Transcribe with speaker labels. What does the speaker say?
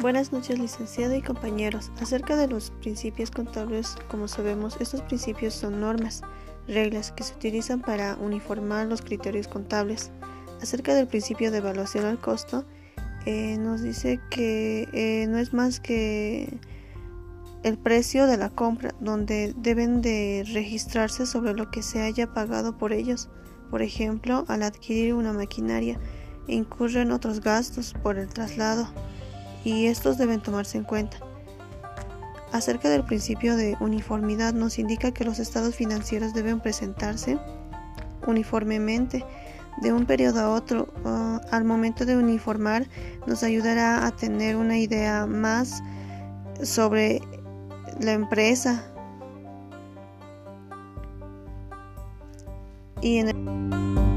Speaker 1: Buenas noches, licenciado y compañeros. Acerca de los principios contables, como sabemos, estos principios son normas, reglas que se utilizan para uniformar los criterios contables. Acerca del principio de evaluación al costo, eh, nos dice que eh, no es más que el precio de la compra, donde deben de registrarse sobre lo que se haya pagado por ellos. Por ejemplo, al adquirir una maquinaria, incurren otros gastos por el traslado y estos deben tomarse en cuenta. Acerca del principio de uniformidad nos indica que los estados financieros deben presentarse uniformemente de un periodo a otro. Uh, al momento de uniformar nos ayudará a tener una idea más sobre la empresa y en